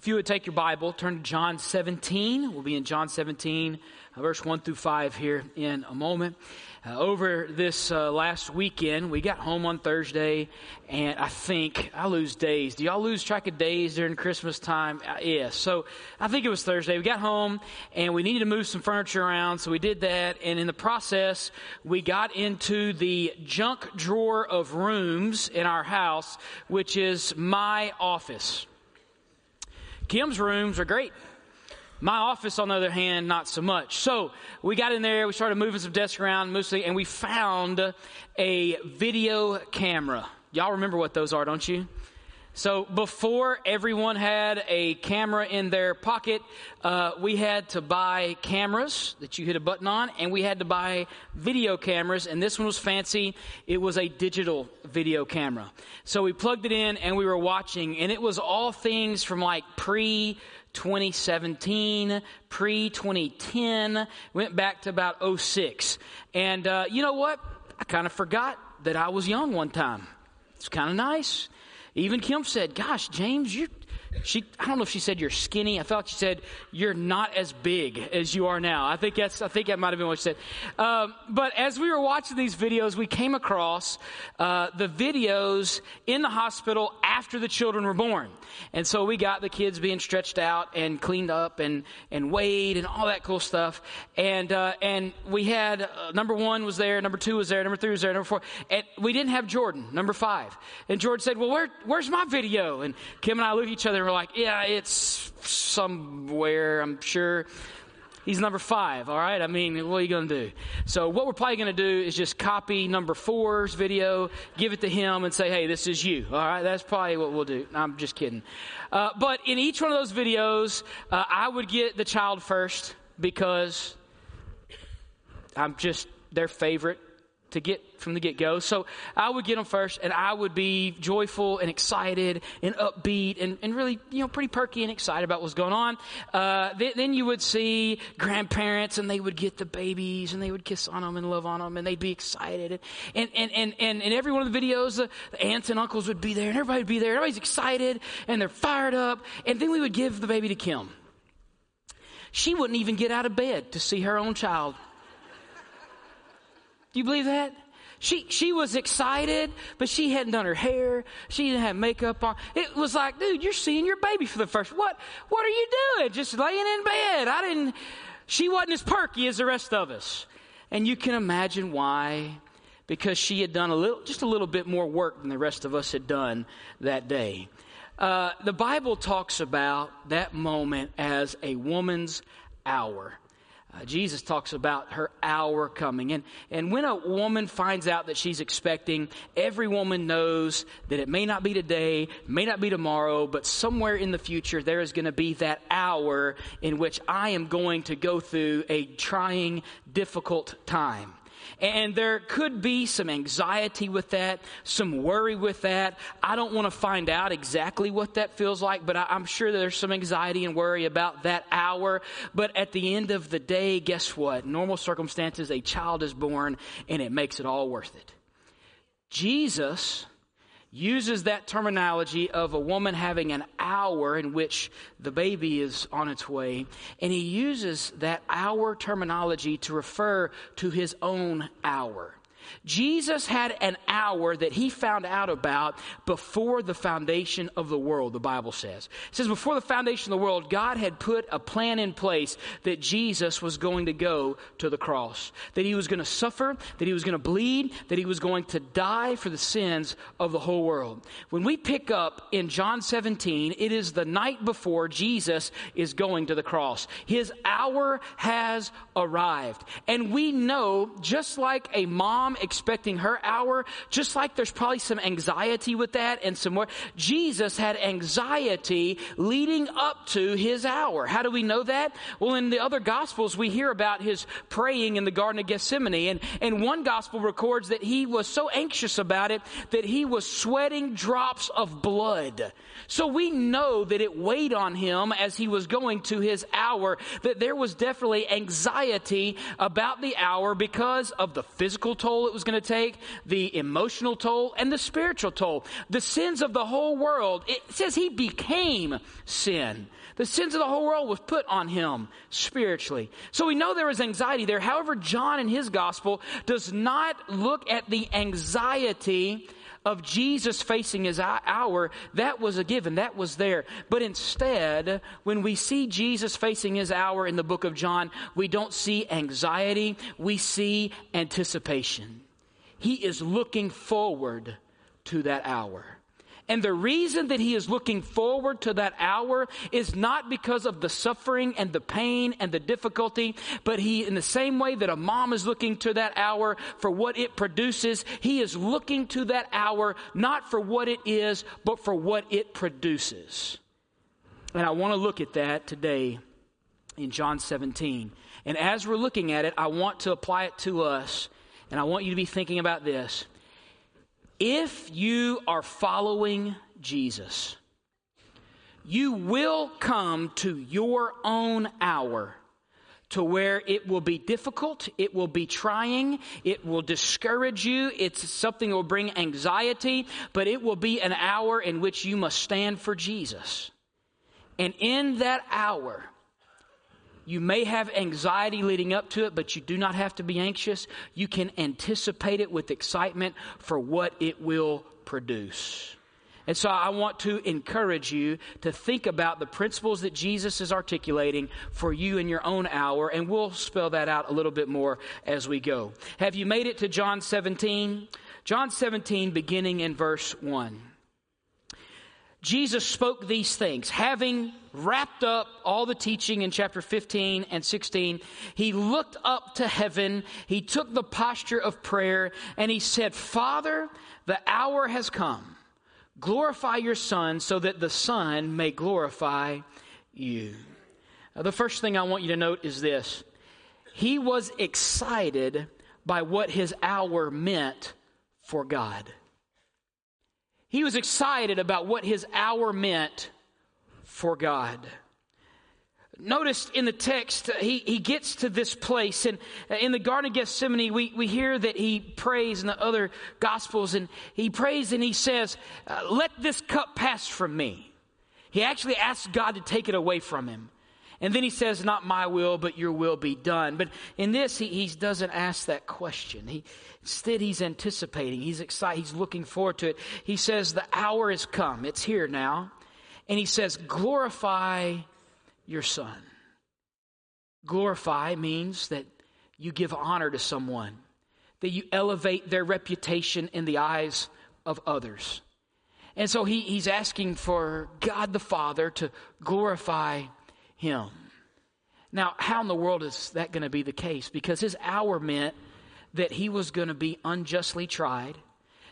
If you would take your Bible, turn to John 17. We'll be in John 17, uh, verse 1 through 5 here in a moment. Uh, over this uh, last weekend, we got home on Thursday, and I think I lose days. Do y'all lose track of days during Christmas time? Uh, yeah. So I think it was Thursday. We got home, and we needed to move some furniture around, so we did that. And in the process, we got into the junk drawer of rooms in our house, which is my office. Kim's rooms are great. My office, on the other hand, not so much. So we got in there, we started moving some desks around, mostly, and we found a video camera. Y'all remember what those are, don't you? So before everyone had a camera in their pocket, uh, we had to buy cameras that you hit a button on, and we had to buy video cameras. And this one was fancy; it was a digital video camera. So we plugged it in, and we were watching, and it was all things from like pre. 2017, pre 2010, went back to about 06. And uh, you know what? I kind of forgot that I was young one time. It's kind of nice. Even Kim said, Gosh, James, you she I don't know if she said you're skinny. I thought she said you're not as big as you are now. I think that's I think that might have been what she said. Um, but as we were watching these videos, we came across uh, the videos in the hospital after the children were born, and so we got the kids being stretched out and cleaned up and and weighed and all that cool stuff. And uh, and we had uh, number one was there, number two was there, number three was there, number four, and we didn't have Jordan, number five. And Jordan said, "Well, where where's my video?" And Kim and I looked at each other they were like, yeah, it's somewhere, I'm sure. He's number five, all right? I mean, what are you going to do? So, what we're probably going to do is just copy number four's video, give it to him, and say, hey, this is you, all right? That's probably what we'll do. I'm just kidding. Uh, but in each one of those videos, uh, I would get the child first because I'm just their favorite to get from the get go. So I would get them first and I would be joyful and excited and upbeat and, and really, you know, pretty perky and excited about what's going on. Uh, then, you would see grandparents and they would get the babies and they would kiss on them and love on them and they'd be excited. And, and, and, and, and every one of the videos, the, the aunts and uncles would be there and everybody would be there. Everybody's excited and they're fired up. And then we would give the baby to Kim. She wouldn't even get out of bed to see her own child. Do you believe that? She, she was excited, but she hadn't done her hair. She didn't have makeup on. It was like, dude, you're seeing your baby for the first. What, what are you doing? Just laying in bed. I didn't, she wasn't as perky as the rest of us. And you can imagine why. Because she had done a little, just a little bit more work than the rest of us had done that day. Uh, the Bible talks about that moment as a woman's hour. Uh, Jesus talks about her hour coming. And, and when a woman finds out that she's expecting, every woman knows that it may not be today, may not be tomorrow, but somewhere in the future there is going to be that hour in which I am going to go through a trying, difficult time. And there could be some anxiety with that, some worry with that. I don't want to find out exactly what that feels like, but I'm sure there's some anxiety and worry about that hour. But at the end of the day, guess what? Normal circumstances, a child is born and it makes it all worth it. Jesus uses that terminology of a woman having an hour in which the baby is on its way, and he uses that hour terminology to refer to his own hour. Jesus had an hour that he found out about before the foundation of the world, the Bible says. It says, before the foundation of the world, God had put a plan in place that Jesus was going to go to the cross, that he was going to suffer, that he was going to bleed, that he was going to die for the sins of the whole world. When we pick up in John 17, it is the night before Jesus is going to the cross. His hour has arrived. And we know, just like a mom expecting her hour, just like there's probably some anxiety with that and some more. Jesus had anxiety leading up to his hour. How do we know that? Well, in the other gospels, we hear about his praying in the Garden of Gethsemane. And, and one gospel records that he was so anxious about it that he was sweating drops of blood. So we know that it weighed on him as he was going to his hour, that there was definitely anxiety about the hour because of the physical toll toll it was going to take, the emotional toll, and the spiritual toll. The sins of the whole world, it says he became sin. The sins of the whole world was put on him spiritually. So we know there was anxiety there. However, John in his gospel does not look at the anxiety of Jesus facing his hour, that was a given, that was there. But instead, when we see Jesus facing his hour in the book of John, we don't see anxiety, we see anticipation. He is looking forward to that hour. And the reason that he is looking forward to that hour is not because of the suffering and the pain and the difficulty, but he, in the same way that a mom is looking to that hour for what it produces, he is looking to that hour not for what it is, but for what it produces. And I want to look at that today in John 17. And as we're looking at it, I want to apply it to us. And I want you to be thinking about this. If you are following Jesus, you will come to your own hour to where it will be difficult, it will be trying, it will discourage you, it's something that will bring anxiety, but it will be an hour in which you must stand for Jesus. And in that hour, you may have anxiety leading up to it, but you do not have to be anxious. You can anticipate it with excitement for what it will produce. And so I want to encourage you to think about the principles that Jesus is articulating for you in your own hour, and we'll spell that out a little bit more as we go. Have you made it to John 17? John 17, beginning in verse 1. Jesus spoke these things, having wrapped up all the teaching in chapter 15 and 16. He looked up to heaven, he took the posture of prayer, and he said, Father, the hour has come. Glorify your Son so that the Son may glorify you. Now, the first thing I want you to note is this He was excited by what his hour meant for God. He was excited about what his hour meant for God. Notice in the text, he, he gets to this place, and in the Garden of Gethsemane, we, we hear that he prays in the other Gospels, and he prays and he says, uh, Let this cup pass from me. He actually asks God to take it away from him. And then he says, Not my will, but your will be done. But in this, he, he doesn't ask that question. He, instead, he's anticipating, he's excited, he's looking forward to it. He says, The hour has come, it's here now. And he says, Glorify your son. Glorify means that you give honor to someone, that you elevate their reputation in the eyes of others. And so he, he's asking for God the Father to glorify him. Now, how in the world is that going to be the case? Because his hour meant that he was going to be unjustly tried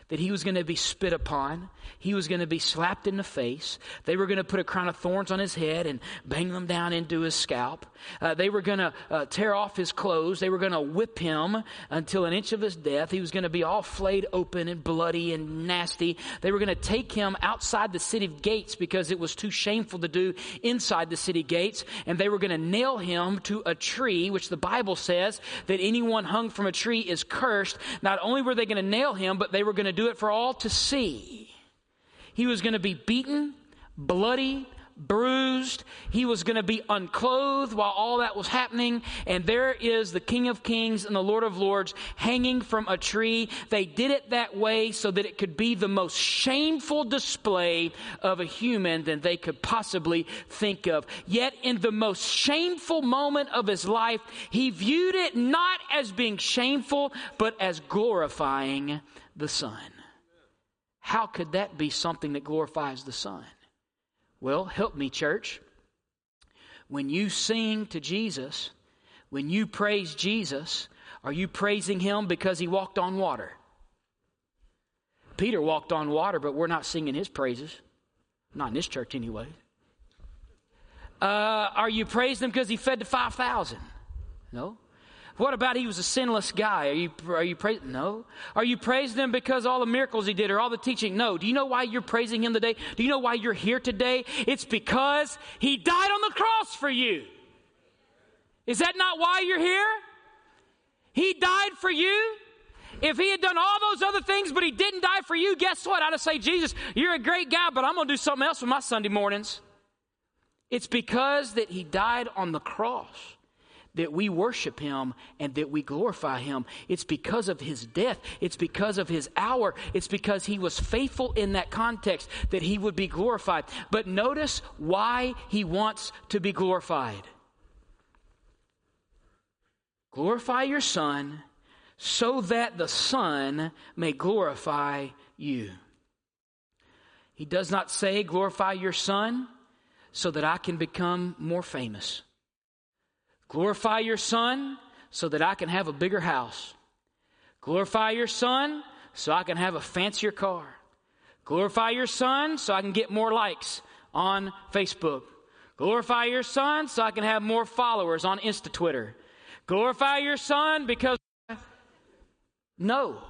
that he was going to be spit upon. He was going to be slapped in the face. They were going to put a crown of thorns on his head and bang them down into his scalp. Uh, they were going to uh, tear off his clothes. They were going to whip him until an inch of his death. He was going to be all flayed open and bloody and nasty. They were going to take him outside the city gates because it was too shameful to do inside the city gates. And they were going to nail him to a tree, which the Bible says that anyone hung from a tree is cursed. Not only were they going to nail him, but they were going to do it for all to see. He was going to be beaten, bloody, bruised. He was going to be unclothed while all that was happening. And there is the King of Kings and the Lord of Lords hanging from a tree. They did it that way so that it could be the most shameful display of a human that they could possibly think of. Yet, in the most shameful moment of his life, he viewed it not as being shameful, but as glorifying the Son. How could that be something that glorifies the Son? Well, help me, church. When you sing to Jesus, when you praise Jesus, are you praising Him because He walked on water? Peter walked on water, but we're not singing His praises. Not in this church, anyway. Uh, are you praising Him because He fed the 5,000? No. What about he was a sinless guy? Are you, are you praising? No. Are you praising him because all the miracles he did or all the teaching? No. Do you know why you're praising him today? Do you know why you're here today? It's because he died on the cross for you. Is that not why you're here? He died for you. If he had done all those other things, but he didn't die for you, guess what? I'd say, Jesus, you're a great guy, but I'm going to do something else with my Sunday mornings. It's because that he died on the cross that we worship him and that we glorify him. It's because of his death. It's because of his hour. It's because he was faithful in that context that he would be glorified. But notice why he wants to be glorified. Glorify your son so that the son may glorify you. He does not say, glorify your son so that I can become more famous. Glorify your son so that I can have a bigger house. Glorify your son so I can have a fancier car. Glorify your son so I can get more likes on Facebook. Glorify your son so I can have more followers on Insta Twitter. Glorify your son because. No.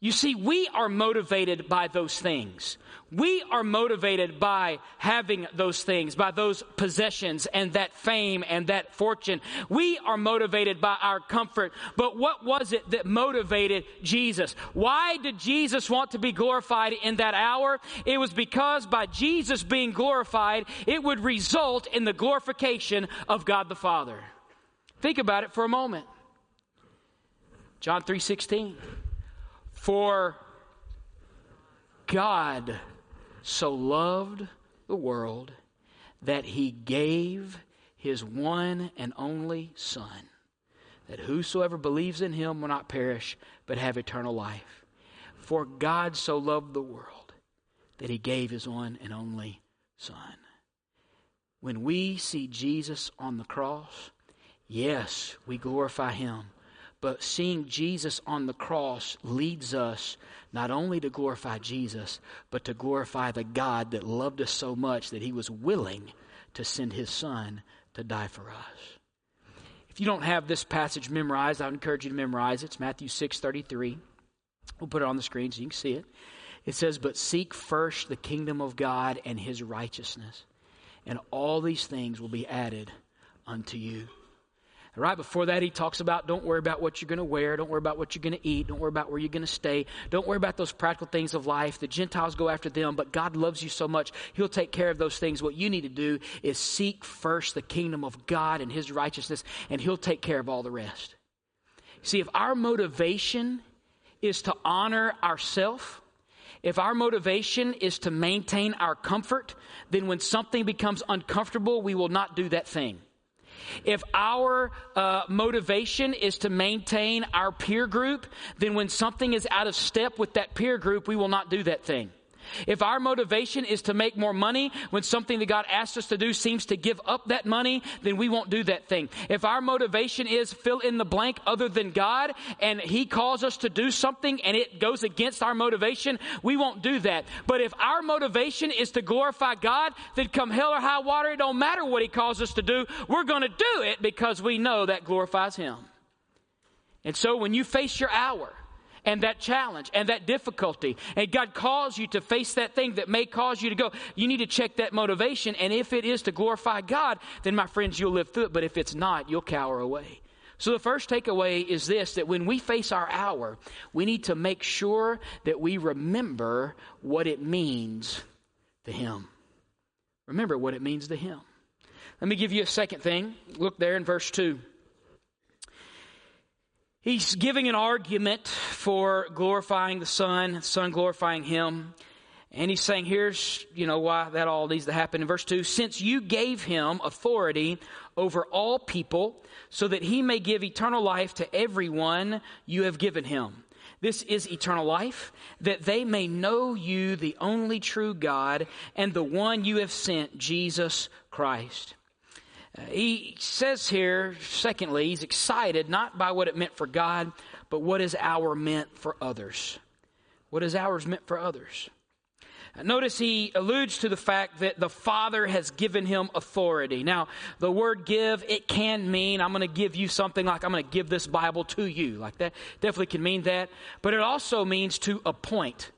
You see, we are motivated by those things. We are motivated by having those things, by those possessions and that fame and that fortune. We are motivated by our comfort. But what was it that motivated Jesus? Why did Jesus want to be glorified in that hour? It was because by Jesus being glorified, it would result in the glorification of God the Father. Think about it for a moment. John 3:16 For God so loved the world that he gave his one and only son that whosoever believes in him will not perish but have eternal life. For God so loved the world that he gave his one and only son. When we see Jesus on the cross, yes, we glorify him but seeing Jesus on the cross leads us not only to glorify Jesus, but to glorify the God that loved us so much that he was willing to send his son to die for us. If you don't have this passage memorized, I would encourage you to memorize it. It's Matthew 6 33. We'll put it on the screen so you can see it. It says, But seek first the kingdom of God and his righteousness, and all these things will be added unto you. Right before that, he talks about don't worry about what you're going to wear, don't worry about what you're going to eat, don't worry about where you're going to stay, don't worry about those practical things of life. The Gentiles go after them, but God loves you so much, He'll take care of those things. What you need to do is seek first the kingdom of God and His righteousness, and He'll take care of all the rest. See, if our motivation is to honor ourselves, if our motivation is to maintain our comfort, then when something becomes uncomfortable, we will not do that thing. If our uh, motivation is to maintain our peer group, then when something is out of step with that peer group, we will not do that thing. If our motivation is to make more money when something that God asks us to do seems to give up that money, then we won't do that thing. If our motivation is fill in the blank other than God and He calls us to do something and it goes against our motivation, we won't do that. But if our motivation is to glorify God, then come hell or high water, it don't matter what He calls us to do. We're going to do it because we know that glorifies Him. And so when you face your hour, and that challenge and that difficulty, and God calls you to face that thing that may cause you to go, you need to check that motivation. And if it is to glorify God, then my friends, you'll live through it. But if it's not, you'll cower away. So, the first takeaway is this that when we face our hour, we need to make sure that we remember what it means to Him. Remember what it means to Him. Let me give you a second thing. Look there in verse 2. He's giving an argument for glorifying the Son, the Son glorifying Him. And he's saying, here's, you know, why that all needs to happen. In verse 2, since you gave him authority over all people, so that he may give eternal life to everyone you have given him. This is eternal life, that they may know you, the only true God, and the one you have sent, Jesus Christ. He says here, secondly, he's excited not by what it meant for God, but what is our meant for others. What is ours meant for others? Notice he alludes to the fact that the Father has given him authority. Now, the word give, it can mean I'm going to give you something like I'm going to give this Bible to you. Like that definitely can mean that. But it also means to appoint.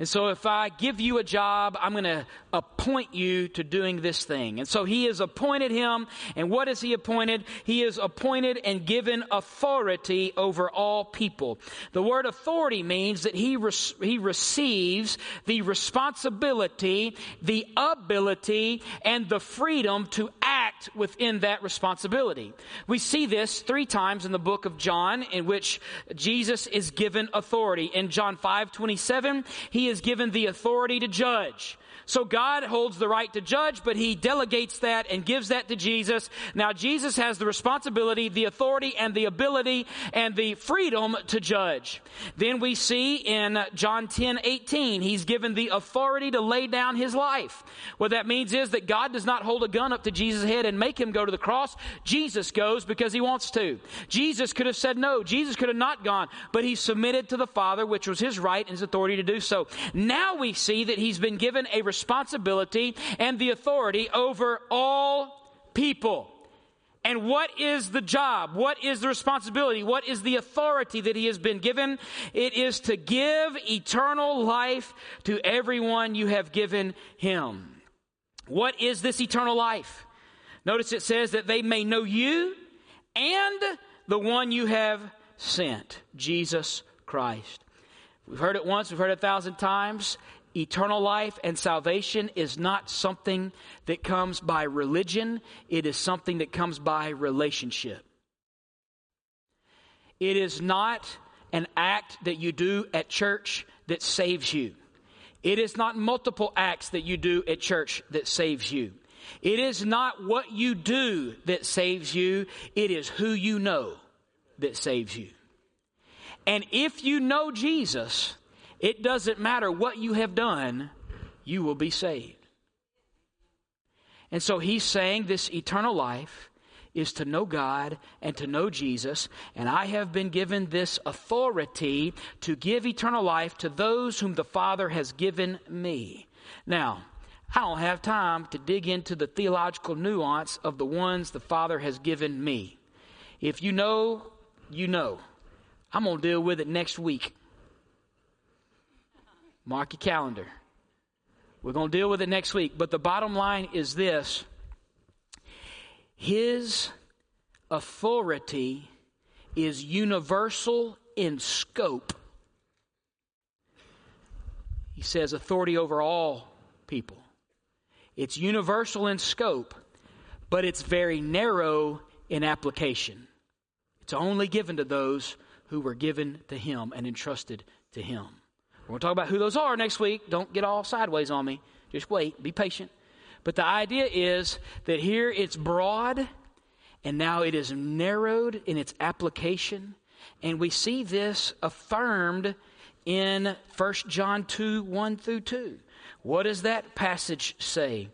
And so if I give you a job, I'm going to appoint you to doing this thing. And so he has appointed him. And what is he appointed? He is appointed and given authority over all people. The word authority means that he, re- he receives the responsibility, the ability, and the freedom to act within that responsibility. We see this three times in the book of John in which Jesus is given authority. In John 5 27, he is given the authority to judge. So God holds the right to judge, but he delegates that and gives that to Jesus. Now Jesus has the responsibility, the authority, and the ability and the freedom to judge. Then we see in John 10, 18, he's given the authority to lay down his life. What that means is that God does not hold a gun up to Jesus' head and make him go to the cross. Jesus goes because he wants to. Jesus could have said no. Jesus could have not gone, but he submitted to the Father, which was his right and his authority to do so. Now we see that he's been given a responsibility and the authority over all people. And what is the job? What is the responsibility? What is the authority that he has been given? It is to give eternal life to everyone you have given him. What is this eternal life? Notice it says that they may know you and the one you have sent, Jesus Christ. We've heard it once, we've heard it a thousand times eternal life and salvation is not something that comes by religion, it is something that comes by relationship. It is not an act that you do at church that saves you. It is not multiple acts that you do at church that saves you. It is not what you do that saves you, it is who you know that saves you. And if you know Jesus, it doesn't matter what you have done, you will be saved. And so he's saying this eternal life is to know God and to know Jesus. And I have been given this authority to give eternal life to those whom the Father has given me. Now, I don't have time to dig into the theological nuance of the ones the Father has given me. If you know, you know. I'm going to deal with it next week. Mark your calendar. We're going to deal with it next week. But the bottom line is this His authority is universal in scope. He says authority over all people. It's universal in scope, but it's very narrow in application. It's only given to those who were given to Him and entrusted to Him. We're going to talk about who those are next week. Don't get all sideways on me. Just wait, be patient. But the idea is that here it's broad and now it is narrowed in its application. And we see this affirmed in 1 John 2 1 through 2. What does that passage say?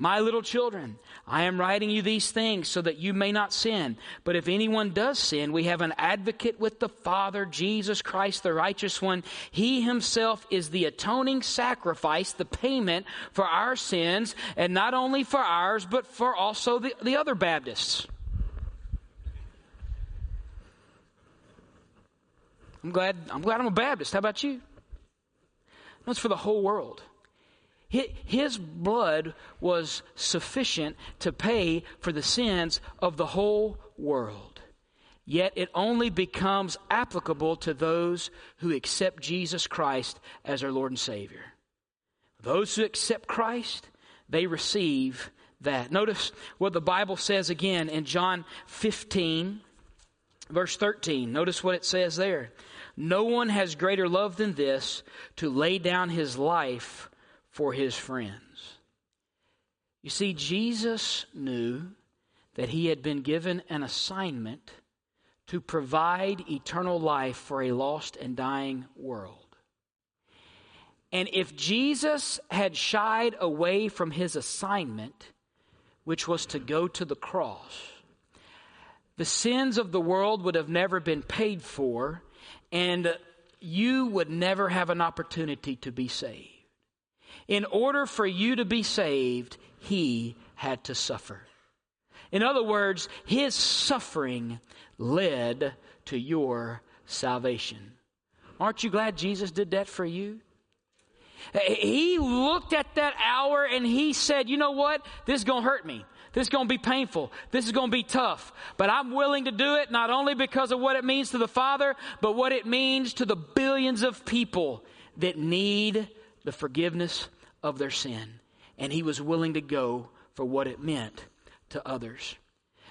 My little children, I am writing you these things so that you may not sin. But if anyone does sin, we have an advocate with the Father, Jesus Christ, the righteous one. He himself is the atoning sacrifice, the payment for our sins, and not only for ours, but for also the, the other Baptists. I'm glad, I'm glad I'm a Baptist. How about you? That's for the whole world. His blood was sufficient to pay for the sins of the whole world. Yet it only becomes applicable to those who accept Jesus Christ as our Lord and Savior. Those who accept Christ, they receive that. Notice what the Bible says again in John 15, verse 13. Notice what it says there. No one has greater love than this to lay down his life for his friends. You see, Jesus knew that he had been given an assignment to provide eternal life for a lost and dying world. And if Jesus had shied away from his assignment, which was to go to the cross, the sins of the world would have never been paid for, and you would never have an opportunity to be saved. In order for you to be saved, he had to suffer. In other words, his suffering led to your salvation. Aren't you glad Jesus did that for you? He looked at that hour and he said, You know what? This is going to hurt me. This is going to be painful. This is going to be tough. But I'm willing to do it not only because of what it means to the Father, but what it means to the billions of people that need the forgiveness of their sin. And he was willing to go for what it meant to others.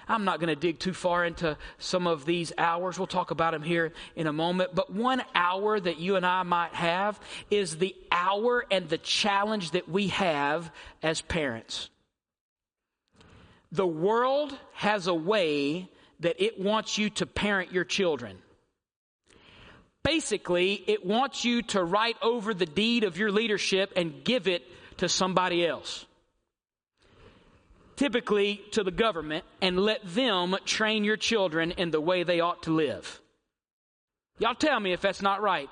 I'm not going to dig too far into some of these hours. We'll talk about them here in a moment. But one hour that you and I might have is the hour and the challenge that we have as parents. The world has a way that it wants you to parent your children. Basically, it wants you to write over the deed of your leadership and give it to somebody else typically to the government, and let them train your children in the way they ought to live. Y'all tell me if that's not right.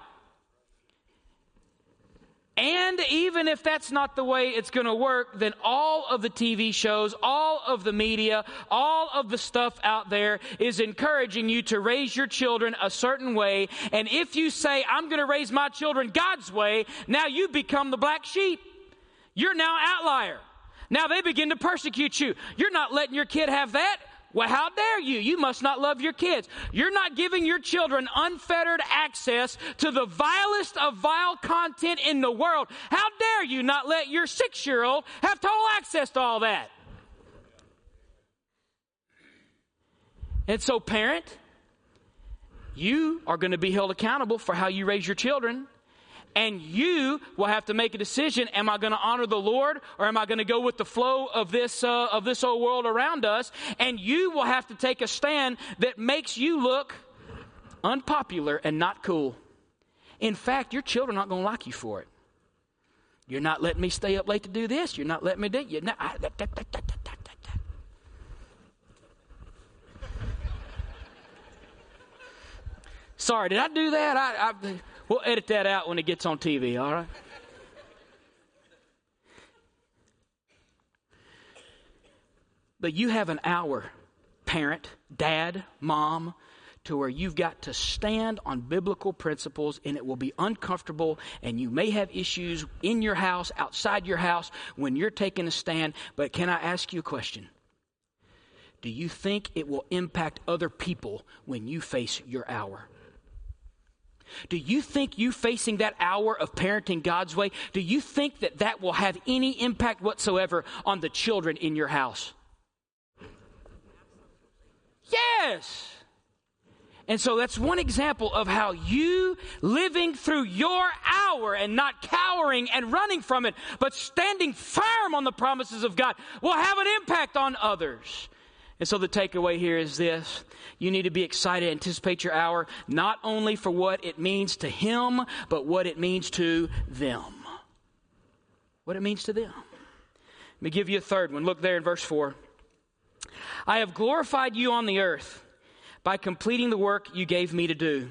And even if that's not the way it's going to work, then all of the TV shows, all of the media, all of the stuff out there is encouraging you to raise your children a certain way. And if you say, I'm going to raise my children God's way, now you become the black sheep. You're now outlier. Now they begin to persecute you. You're not letting your kid have that. Well, how dare you? You must not love your kids. You're not giving your children unfettered access to the vilest of vile content in the world. How dare you not let your six year old have total access to all that? And so, parent, you are going to be held accountable for how you raise your children and you will have to make a decision. Am i going to honor the lord or am i going to go with the flow of this uh, of this old world around us? And you will have to take a stand that makes you look unpopular and not cool. In fact your children aren't going to like you for it. You're not letting me stay up late to do this. You're not letting me do you Sorry, did I do that? I, I We'll edit that out when it gets on TV, all right? But you have an hour, parent, dad, mom, to where you've got to stand on biblical principles and it will be uncomfortable and you may have issues in your house, outside your house when you're taking a stand. But can I ask you a question? Do you think it will impact other people when you face your hour? Do you think you facing that hour of parenting God's way, do you think that that will have any impact whatsoever on the children in your house? Yes. And so that's one example of how you living through your hour and not cowering and running from it, but standing firm on the promises of God will have an impact on others. And so the takeaway here is this you need to be excited, anticipate your hour, not only for what it means to Him, but what it means to them. What it means to them. Let me give you a third one. Look there in verse 4. I have glorified you on the earth by completing the work you gave me to do.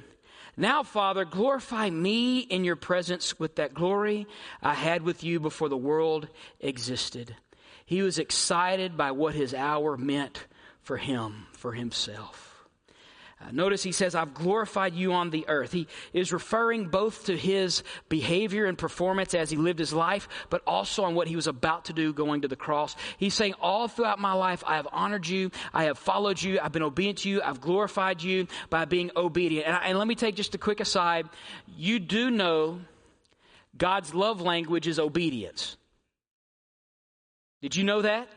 Now, Father, glorify me in your presence with that glory I had with you before the world existed. He was excited by what his hour meant for him, for himself. Uh, notice he says, I've glorified you on the earth. He is referring both to his behavior and performance as he lived his life, but also on what he was about to do going to the cross. He's saying, All throughout my life, I have honored you, I have followed you, I've been obedient to you, I've glorified you by being obedient. And, I, and let me take just a quick aside. You do know God's love language is obedience. Did you know that?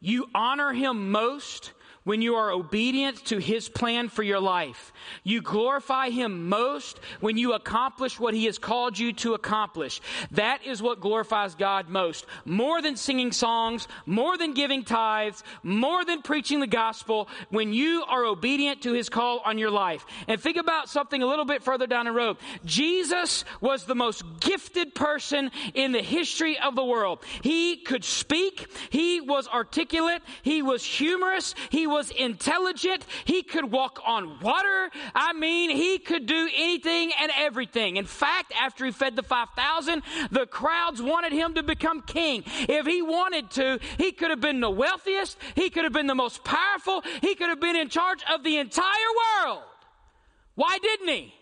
You honor him most when you are obedient to His plan for your life. You glorify Him most when you accomplish what He has called you to accomplish. That is what glorifies God most. More than singing songs, more than giving tithes, more than preaching the gospel, when you are obedient to His call on your life. And think about something a little bit further down the road. Jesus was the most gifted person in the history of the world. He could speak, He was articulate, He was humorous, He was was intelligent. He could walk on water. I mean, he could do anything and everything. In fact, after he fed the 5,000, the crowds wanted him to become king. If he wanted to, he could have been the wealthiest. He could have been the most powerful. He could have been in charge of the entire world. Why didn't he?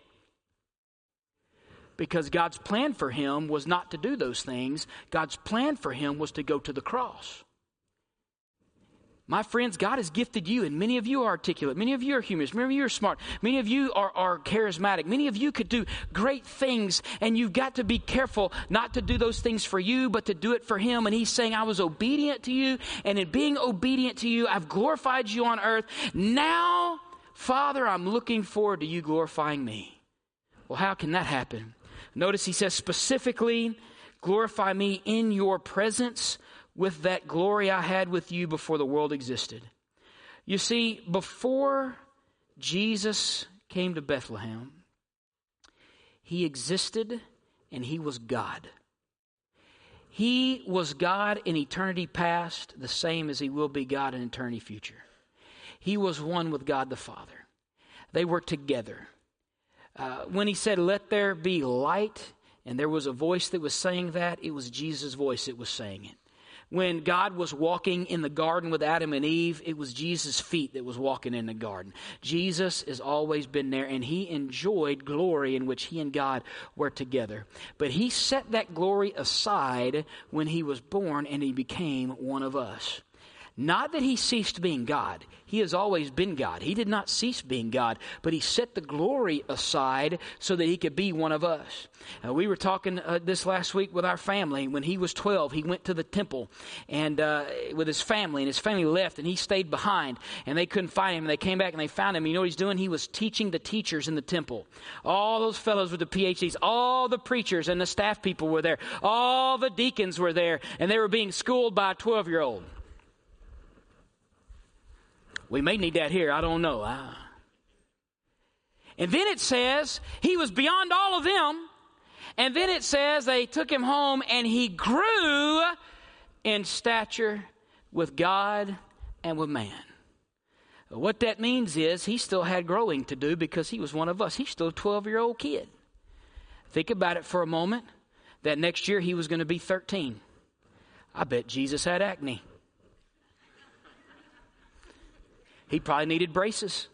because God's plan for him was not to do those things. God's plan for him was to go to the cross. My friends, God has gifted you, and many of you are articulate. Many of you are humorous. Many of you are smart. Many of you are, are charismatic. Many of you could do great things, and you've got to be careful not to do those things for you, but to do it for Him. And He's saying, I was obedient to you, and in being obedient to you, I've glorified you on earth. Now, Father, I'm looking forward to you glorifying me. Well, how can that happen? Notice He says specifically, glorify me in your presence with that glory I had with you before the world existed. You see, before Jesus came to Bethlehem, he existed and he was God. He was God in eternity past, the same as he will be God in eternity future. He was one with God the Father. They were together. Uh, when he said, Let there be light, and there was a voice that was saying that, it was Jesus' voice that was saying it when God was walking in the garden with Adam and Eve, it was Jesus' feet that was walking in the garden. Jesus has always been there, and he enjoyed glory in which he and God were together. But he set that glory aside when he was born and he became one of us. Not that he ceased being God. He has always been God. He did not cease being God, but he set the glory aside so that he could be one of us. Uh, we were talking uh, this last week with our family. When he was 12, he went to the temple and uh, with his family, and his family left, and he stayed behind, and they couldn't find him. And they came back and they found him. You know what he's doing? He was teaching the teachers in the temple. All those fellows with the PhDs, all the preachers and the staff people were there. All the deacons were there, and they were being schooled by a 12 year old. We may need that here. I don't know. Ah. And then it says he was beyond all of them. And then it says they took him home and he grew in stature with God and with man. What that means is he still had growing to do because he was one of us. He's still a 12 year old kid. Think about it for a moment. That next year he was going to be 13. I bet Jesus had acne. He probably needed braces.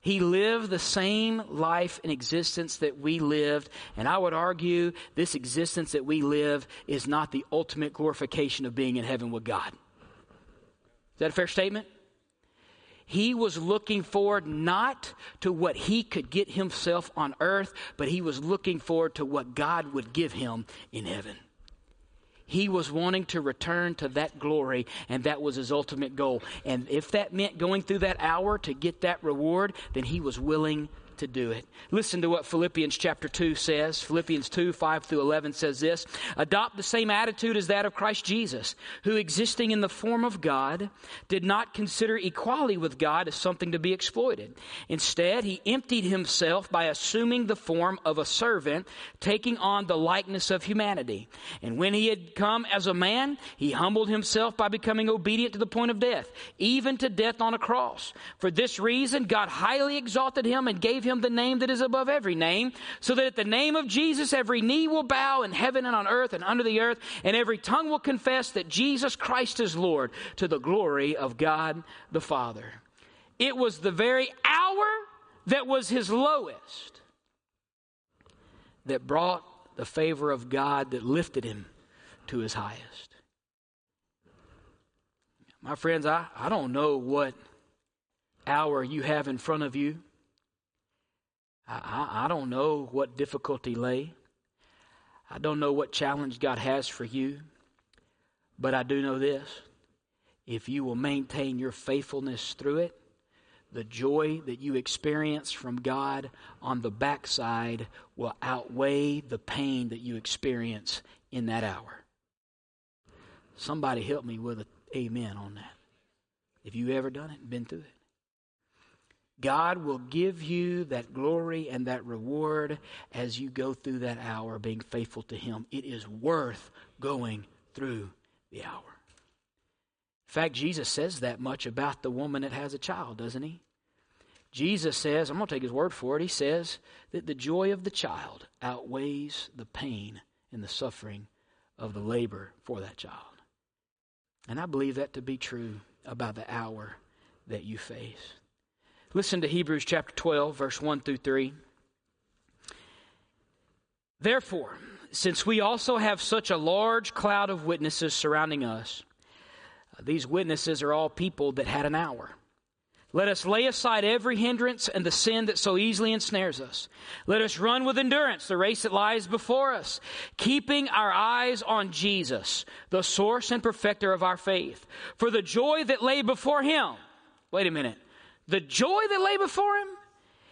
He lived the same life and existence that we lived, and I would argue this existence that we live is not the ultimate glorification of being in heaven with God. Is that a fair statement? He was looking forward not to what he could get himself on earth, but he was looking forward to what God would give him in heaven. He was wanting to return to that glory, and that was his ultimate goal. And if that meant going through that hour to get that reward, then he was willing to do it. Listen to what Philippians chapter 2 says. Philippians 2 5 through 11 says this Adopt the same attitude as that of Christ Jesus, who existing in the form of God, did not consider equality with God as something to be exploited. Instead, he emptied himself by assuming the form of a servant, taking on the likeness of humanity. And when he had come as a man, he humbled himself by becoming obedient to the point of death, even to death on a cross. For this reason, God highly exalted him and gave him the name that is above every name, so that at the name of Jesus every knee will bow in heaven and on earth and under the earth, and every tongue will confess that Jesus Christ is Lord to the glory of God the Father. It was the very hour that was his lowest that brought the favor of God that lifted him to his highest. My friends, I, I don't know what hour you have in front of you. I, I don't know what difficulty lay. I don't know what challenge God has for you. But I do know this if you will maintain your faithfulness through it, the joy that you experience from God on the backside will outweigh the pain that you experience in that hour. Somebody help me with an amen on that. If you ever done it, been through it. God will give you that glory and that reward as you go through that hour being faithful to Him. It is worth going through the hour. In fact, Jesus says that much about the woman that has a child, doesn't He? Jesus says, I'm going to take His word for it, He says that the joy of the child outweighs the pain and the suffering of the labor for that child. And I believe that to be true about the hour that you face. Listen to Hebrews chapter 12, verse 1 through 3. Therefore, since we also have such a large cloud of witnesses surrounding us, these witnesses are all people that had an hour. Let us lay aside every hindrance and the sin that so easily ensnares us. Let us run with endurance the race that lies before us, keeping our eyes on Jesus, the source and perfecter of our faith. For the joy that lay before him, wait a minute, the joy that lay before him,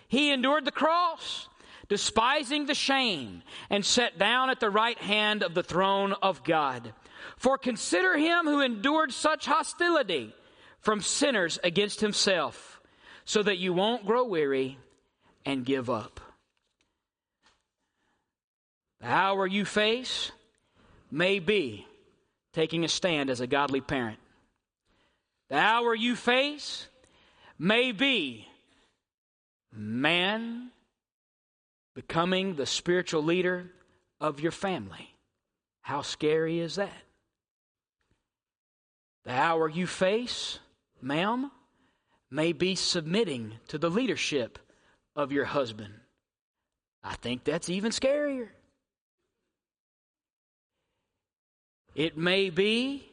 he endured the cross, despising the shame, and sat down at the right hand of the throne of God. For consider him who endured such hostility from sinners against himself, so that you won't grow weary and give up. The hour you face may be taking a stand as a godly parent. The hour you face may be man becoming the spiritual leader of your family. How scary is that? The hour you face ma'am, may be submitting to the leadership of your husband. I think that's even scarier. It may be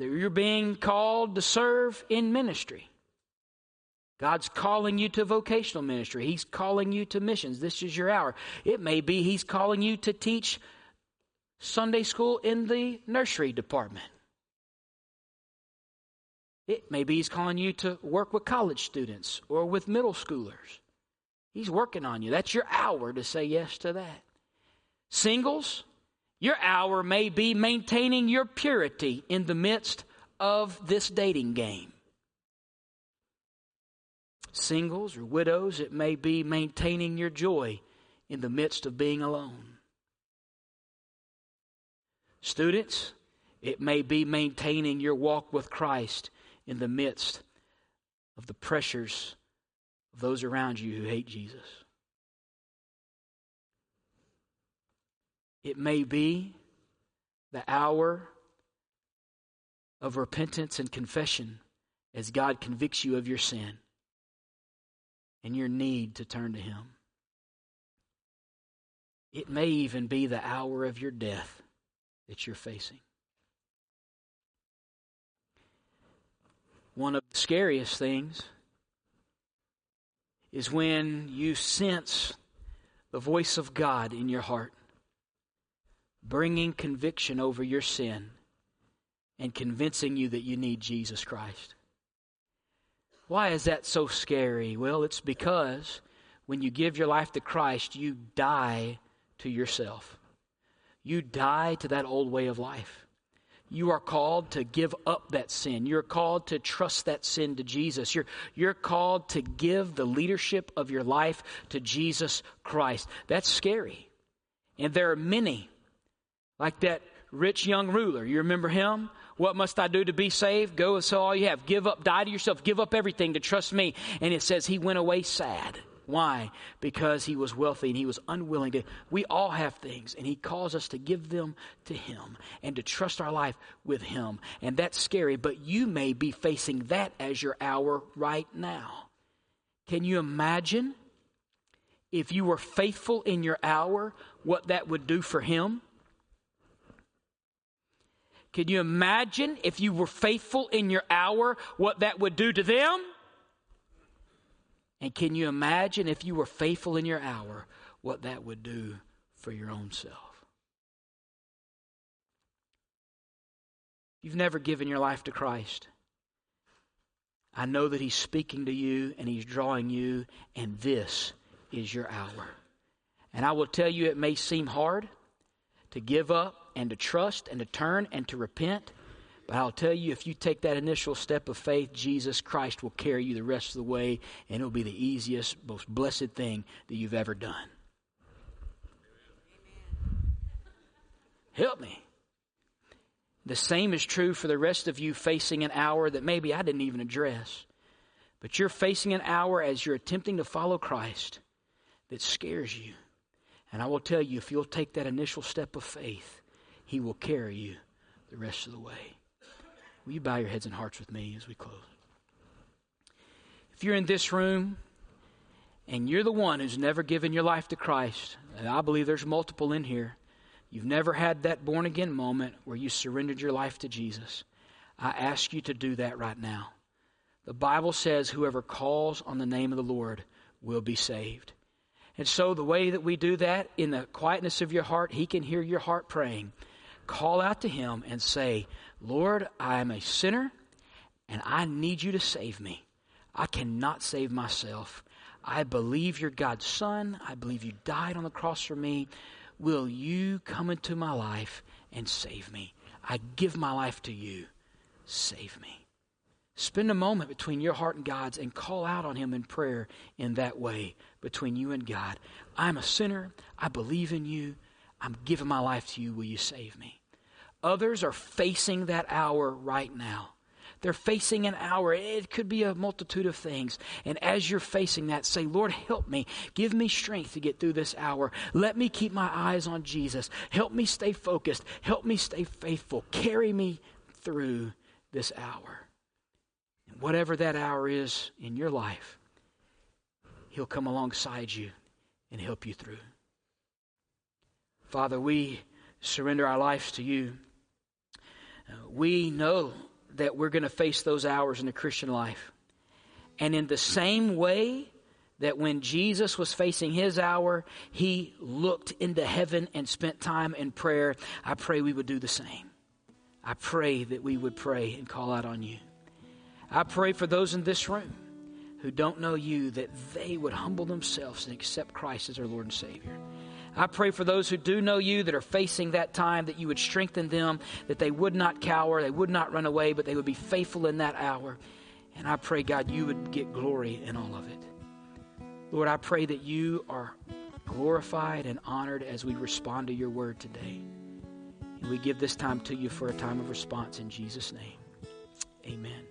that you're being called to serve in ministry. God's calling you to vocational ministry. He's calling you to missions. This is your hour. It may be He's calling you to teach Sunday school in the nursery department. It, may be he's calling you to work with college students or with middle schoolers. He's working on you. That's your hour to say yes to that. Singles, your hour may be maintaining your purity in the midst of this dating game. Singles or widows, it may be maintaining your joy in the midst of being alone. Students, it may be maintaining your walk with Christ in the midst of the pressures of those around you who hate Jesus. It may be the hour of repentance and confession as God convicts you of your sin and your need to turn to Him. It may even be the hour of your death that you're facing. One of the scariest things is when you sense the voice of God in your heart, bringing conviction over your sin and convincing you that you need Jesus Christ. Why is that so scary? Well, it's because when you give your life to Christ, you die to yourself. You die to that old way of life. You are called to give up that sin. You're called to trust that sin to Jesus. You're, you're called to give the leadership of your life to Jesus Christ. That's scary. And there are many, like that rich young ruler. You remember him? What must I do to be saved? Go and sell all you have. Give up, die to yourself. Give up everything to trust me. And it says he went away sad. Why? Because he was wealthy and he was unwilling to. We all have things, and he calls us to give them to him and to trust our life with him. And that's scary, but you may be facing that as your hour right now. Can you imagine if you were faithful in your hour, what that would do for him? Can you imagine if you were faithful in your hour, what that would do to them? And can you imagine if you were faithful in your hour, what that would do for your own self? You've never given your life to Christ. I know that He's speaking to you and He's drawing you, and this is your hour. And I will tell you, it may seem hard to give up and to trust and to turn and to repent. But I'll tell you, if you take that initial step of faith, Jesus Christ will carry you the rest of the way, and it'll be the easiest, most blessed thing that you've ever done. Help me. The same is true for the rest of you facing an hour that maybe I didn't even address. But you're facing an hour as you're attempting to follow Christ that scares you. And I will tell you, if you'll take that initial step of faith, He will carry you the rest of the way. Will you bow your heads and hearts with me as we close? If you're in this room and you're the one who's never given your life to Christ, and I believe there's multiple in here, you've never had that born again moment where you surrendered your life to Jesus, I ask you to do that right now. The Bible says, whoever calls on the name of the Lord will be saved. And so, the way that we do that, in the quietness of your heart, He can hear your heart praying. Call out to Him and say, Lord, I am a sinner and I need you to save me. I cannot save myself. I believe you're God's Son. I believe you died on the cross for me. Will you come into my life and save me? I give my life to you. Save me. Spend a moment between your heart and God's and call out on Him in prayer in that way between you and God. I'm a sinner. I believe in you. I'm giving my life to you. Will you save me? Others are facing that hour right now. They're facing an hour. It could be a multitude of things. And as you're facing that, say, Lord, help me. Give me strength to get through this hour. Let me keep my eyes on Jesus. Help me stay focused. Help me stay faithful. Carry me through this hour. And whatever that hour is in your life, He'll come alongside you and help you through. Father, we surrender our lives to you. We know that we're going to face those hours in the Christian life. And in the same way that when Jesus was facing his hour, he looked into heaven and spent time in prayer, I pray we would do the same. I pray that we would pray and call out on you. I pray for those in this room who don't know you that they would humble themselves and accept Christ as their Lord and Savior. I pray for those who do know you that are facing that time that you would strengthen them, that they would not cower, they would not run away, but they would be faithful in that hour. And I pray, God, you would get glory in all of it. Lord, I pray that you are glorified and honored as we respond to your word today. And we give this time to you for a time of response in Jesus' name. Amen.